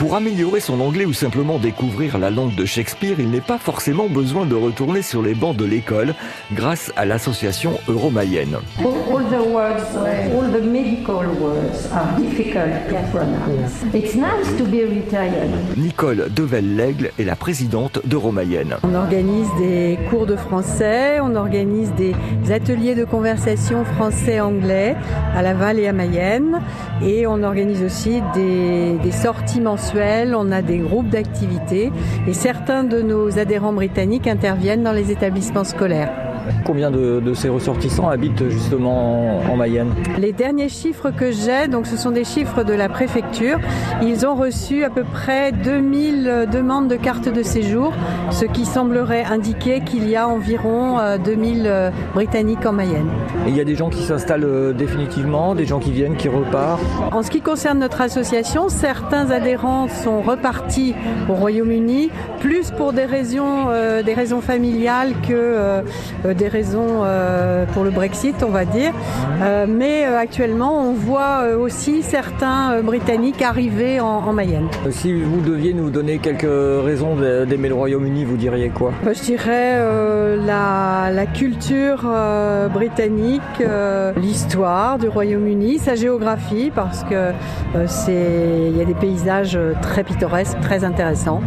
Pour améliorer son anglais ou simplement découvrir la langue de Shakespeare, il n'est pas forcément besoin de retourner sur les bancs de l'école grâce à l'association Euromayenne. All, all the words, all the medical words are difficult to pronounce. It's nice to be retired. Nicole Devel-Lègle est la présidente d'Euromayenne. On organise des cours de français, on organise des ateliers de conversation français-anglais à Laval et à Mayenne et on organise aussi des, des sorties mensuelles, on a des groupes d'activités et certains de nos adhérents britanniques interviennent dans les établissements scolaires. Combien de, de, ces ressortissants habitent justement en, en Mayenne Les derniers chiffres que j'ai, donc ce sont des chiffres de la préfecture, ils ont reçu à peu près 2000 demandes de carte de séjour, ce qui semblerait indiquer qu'il y a environ 2000 Britanniques en Mayenne. Et il y a des gens qui s'installent euh, définitivement, des gens qui viennent, qui repartent En ce qui concerne notre association, certains adhérents sont repartis au Royaume-Uni, plus pour des raisons, euh, des raisons familiales que euh, des raisons euh, pour le Brexit, on va dire. Euh, mais euh, actuellement, on voit aussi certains Britanniques arriver en, en, Mayenne. Si vous deviez nous donner quelques raisons d'aimer le Royaume-Uni, vous diriez quoi? Je dirais la, la, culture britannique, l'histoire du Royaume-Uni, sa géographie, parce que c'est il y a des paysages très pittoresques, très intéressants.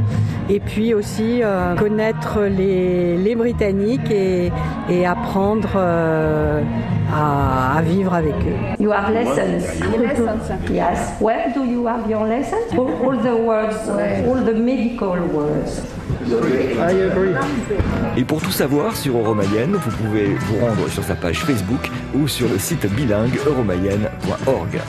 Et puis aussi connaître les, les Britanniques et, et apprendre euh, à, à, vivre avec eux. You have lessons. lessons? Yes. Where do you have your lessons? All, all the words, all the medical words. Et pour tout savoir sur Euromayenne, vous pouvez vous rendre sur sa page Facebook ou sur le site bilingue euromayenne.org.